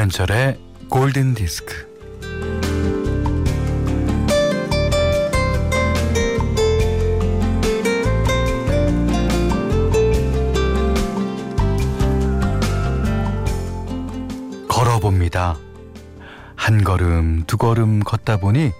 김현철의 골든 디스크. 걸어봅니다. 한 걸음, 두 걸음 걷다 보니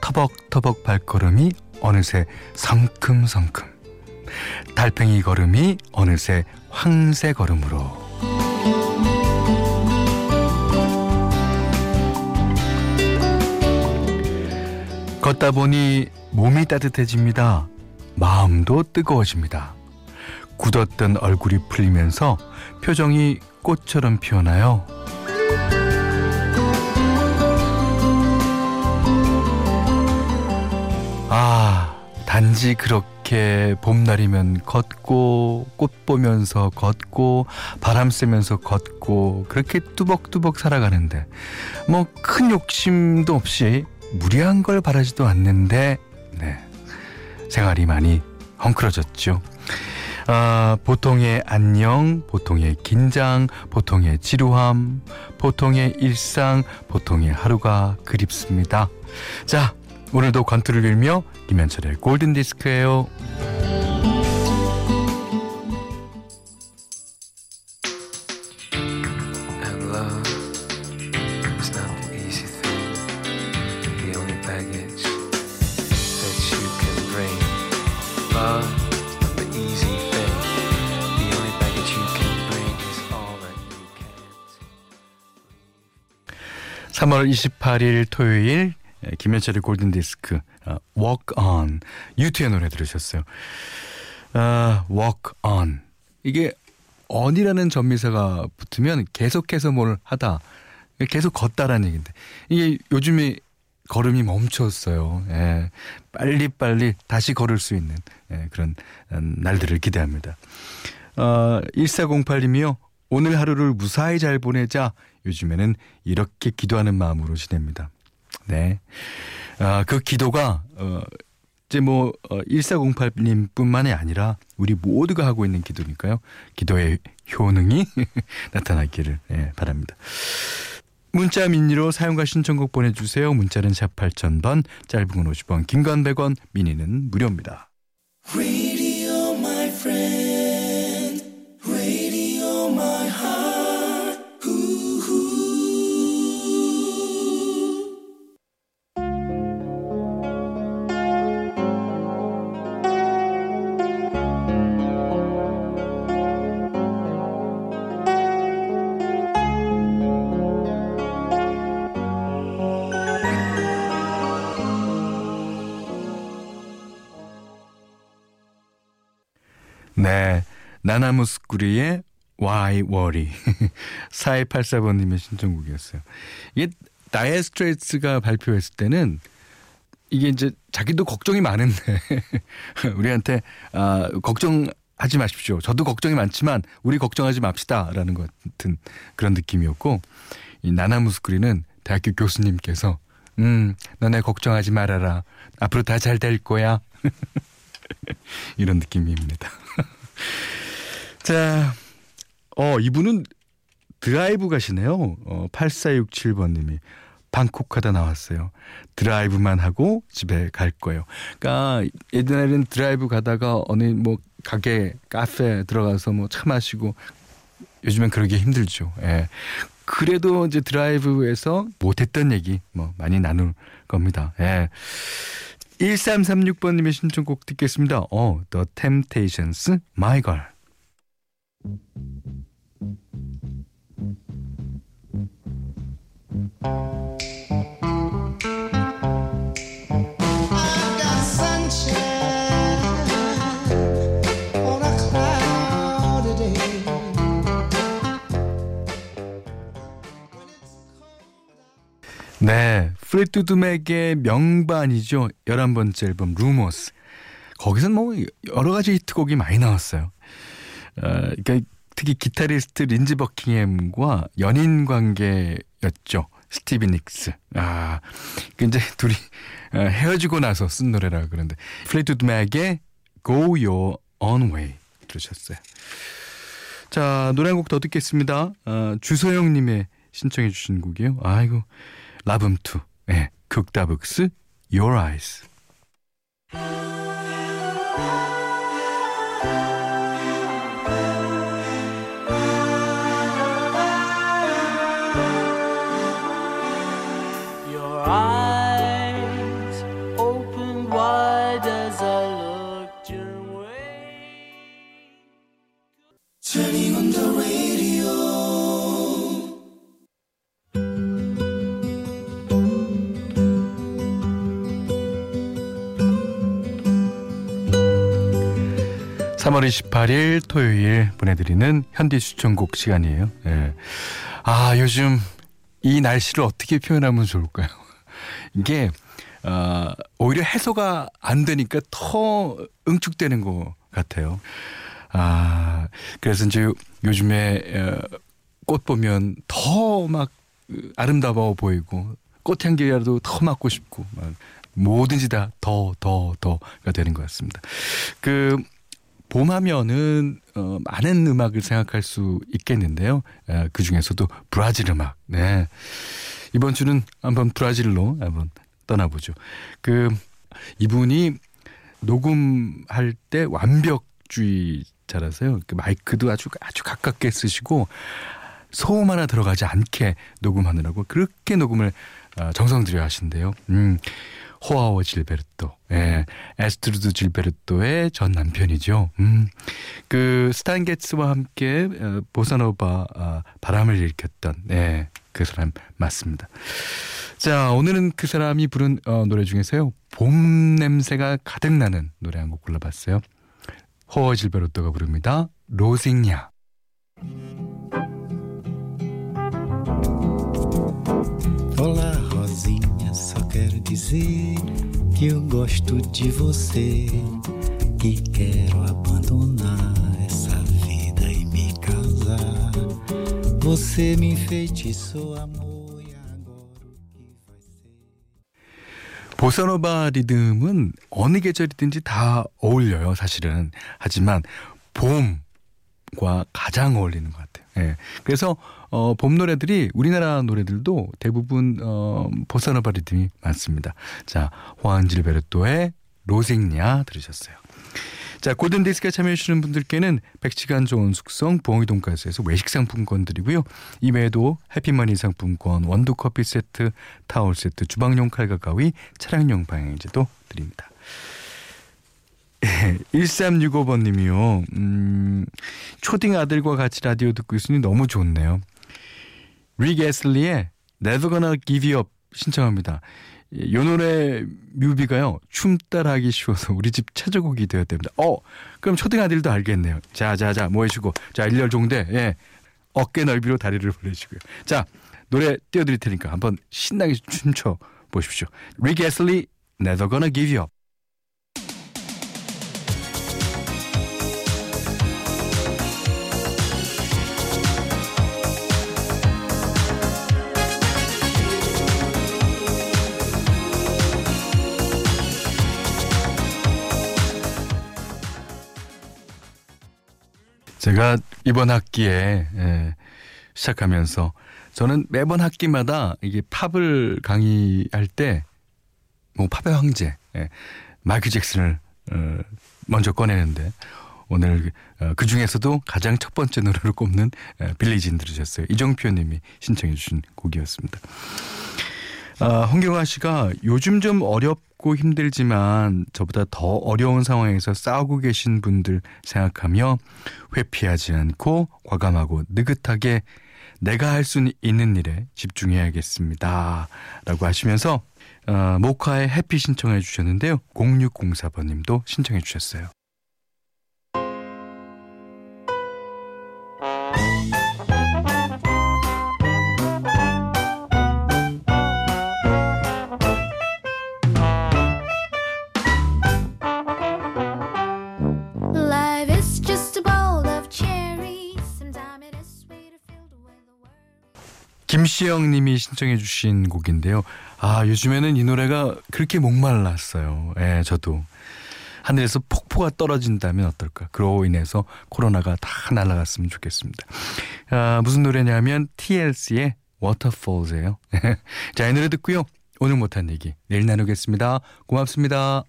터벅터벅 발걸음이 어느새 성큼성큼. 달팽이 걸음이 어느새 황새 걸음으로. 걷다 보니 몸이 따뜻해집니다. 마음도 뜨거워집니다. 굳었던 얼굴이 풀리면서 표정이 꽃처럼 피어나요. 아, 단지 그렇게 봄날이면 걷고, 꽃 보면서 걷고, 바람 쐬면서 걷고, 그렇게 뚜벅뚜벅 살아가는데, 뭐 큰 욕심도 없이 무리한 걸 바라지도 않는데, 네. 생활이 많이 헝클어졌죠. 아, 보통의 안녕, 보통의 긴장, 보통의 지루함, 보통의 일상, 보통의 하루가 그립습니다. 자, 오늘도 권투를 빌며 김현철의 골든 디스크예요. 3월 28일 토요일 예, 김현철의 골든 디스크 어, Walk On 유투의 노래 들으셨어요. 아, Walk On 이게 on이라는 전미사가 붙으면 계속해서 뭘 하다 계속 걷다라는 얘기인데 이게 요즘에 걸음이 멈췄어요. 예, 빨리 빨리 다시 걸을 수 있는 예, 그런 음, 날들을 기대합니다. 어, 1408님이요. 오늘 하루를 무사히 잘 보내자. 요즘에는 이렇게 기도하는 마음으로 지냅니다. 네. 아, 그 기도가, 어, 이제 뭐, 어, 1408님 뿐만이 아니라 우리 모두가 하고 있는 기도니까요. 기도의 효능이 나타나기를 예, 바랍니다. 문자 미니로 사용과 신청곡 보내주세요. 문자는 샵 8000번, 짧은 건 50원, 긴 건 100원, 미니는 무료입니다. 네. 나나무스쿠리의 Why Worry. 4284번님의 신청곡이었어요. 이게 다이어 스트레이트가 발표했을 때는 이게 이제 자기도 걱정이 많은데 우리한테 아, 걱정하지 마십시오. 저도 걱정이 많지만 우리 걱정하지 맙시다라는 것 같은 그런 느낌이었고 이 나나무스쿠리는 대학교 교수님께서 음 너네 걱정하지 말아라 앞으로 다 잘 될 거야 이런 느낌입니다. 자, 어, 이분은 드라이브 가시네요. 어, 8467번님이. 방콕 하다 나왔어요. 드라이브만 하고 집에 갈 거예요. 그러니까 예전에는 드라이브 가다가 어느 뭐 가게, 카페 들어가서 뭐 차 마시고 요즘엔 그러기 힘들죠. 예. 그래도 이제 드라이브에서 못했던 얘기 뭐 많이 나눌 겁니다. 예. 1336번님의 신청곡 듣겠습니다. 어, The Temptations, My Girl. 네, 맥의 명반이죠. 11번째 앨범 Rumours. 거기서 뭐 여러 가지 히트곡이 많이 나왔어요. 어, 그러니까 특히 기타리스트 린지 버킹햄과 연인 관계였죠. 스티비 닉스. 아, 그 이제 둘이 어, 헤어지고 나서 쓴 노래라 그러는데 플리트우드 맥의 Go Your Own Way 들으셨어요. 자, 노래 한 곡 더 듣겠습니다. 어, 주소영님의 신청해 주신 곡이에요. 아이고 라붐투 예 극다북스 Your Eyes 3월 28일 토요일 보내드리는 현디 추천곡 시간이에요. 예. 아, 요즘 이 날씨를 어떻게 표현하면 좋을까요? 이게, 어, 오히려 해소가 안 되니까 더 응축되는 것 같아요. 아, 그래서 이제 요즘에 어, 꽃 보면 더 막 아름다워 보이고 꽃향기라도 더 맡고 싶고 막 뭐든지 다 더, 더, 더가 되는 것 같습니다. 그, 봄하면은 어, 많은 음악을 생각할 수 있겠는데요. 어, 그 중에서도 브라질 음악. 네. 이번 주는 한번 브라질로 한번 떠나보죠. 그 이분이 녹음할 때 완벽주의자라서요. 그 마이크도 아주 아주 가깝게 쓰시고 소음 하나 들어가지 않게 녹음하느라고 그렇게 녹음을 어, 정성 들여 하신대요. 음. 호아오 질베르토, 예, 아스트루드 질베르토의 전 남편이죠. 음, 그 스탄 게츠와 함께 어, 보사노바 아, 바람을 일으켰던, 예, 그 사람 맞습니다. 자, 오늘은 그 사람이 부른 어, 노래 중에서요, 봄 냄새가 가득 나는 노래 한 곡 골라봤어요. 호아 질베르토가 부릅니다. Rosinha. Dizer que eu gosto de você e quero abandonar essa vida e me casar. Você me enfeitiçou, amor, e agora o que vai ser? 보사노바 리듬은 어느 계절이든지 다 어울려요, 사실은. 하지만 봄과 가장 어울리는 것 같아요. 예. 그래서 어, 봄 노래들이 우리나라 노래들도 대부분 어, 보사노바 리듬이 많습니다. 자, 호안 질 베르토의 로생냐 들으셨어요. 자, 골든 디스크에 참여해 주시는 분들께는 100시간 좋은 숙성 부엉이 돈가스에서 외식 상품권 드리고요. 이외에도 해피머니 상품권, 원두 커피 세트, 타월 세트, 주방용 칼과 가위, 차량용 방향제도 드립니다. 1365번 님이요. 음, 초딩 아들과 같이 라디오 듣고 있으니 너무 좋네요. 릭 애슬리의 Never Gonna Give You Up 신청합니다. 이 노래 뮤비가요. 춤 따라하기 쉬워서 우리 집 최저곡이 되어야 됩니다. 어, 그럼 초등 아들도 알겠네요. 자, 자, 자, 뭐 해주고. 자, 일렬 종대. 예. 어깨 넓이로 다리를 벌려주고요. 자, 노래 띄워드릴 테니까 한번 신나게 춤춰 보십시오. 릭 애슬리, Never Gonna Give You Up. 제가 이번 학기에 예, 시작하면서 저는 매번 학기마다 이게 팝을 강의할 때 뭐 팝의 황제 예, 마이클 잭슨을 어, 먼저 꺼내는데 오늘 어, 그 중에서도 가장 첫 번째 노래로 꼽는 예, 빌리진 들으셨어요. 이정표님이 신청해 주신 곡이었습니다. 아, 홍경아 씨가 요즘 좀 어렵 고 힘들지만 저보다 더 어려운 상황에서 싸우고 계신 분들 생각하며 회피하지 않고 과감하고 느긋하게 내가 할 수 있는 일에 집중해야겠습니다. 라고 하시면서 어, 모카의 해피 신청해 주셨는데요. 0604번님도 신청해 주셨어요. World. 김시영 님이 신청해 주신 곡인데요. 아, 요즘에는 이 노래가 그렇게 목말랐어요. 예, 저도. 하늘에서 폭포가 떨어진다면 어떨까? 그로 인해서 코로나가 다 날아갔으면 좋겠습니다. 아, 무슨 노래냐면 TLC의 Waterfalls예요. 자, 이 노래 듣고요. 오늘 못한 얘기 내일 나누겠습니다. 고맙습니다.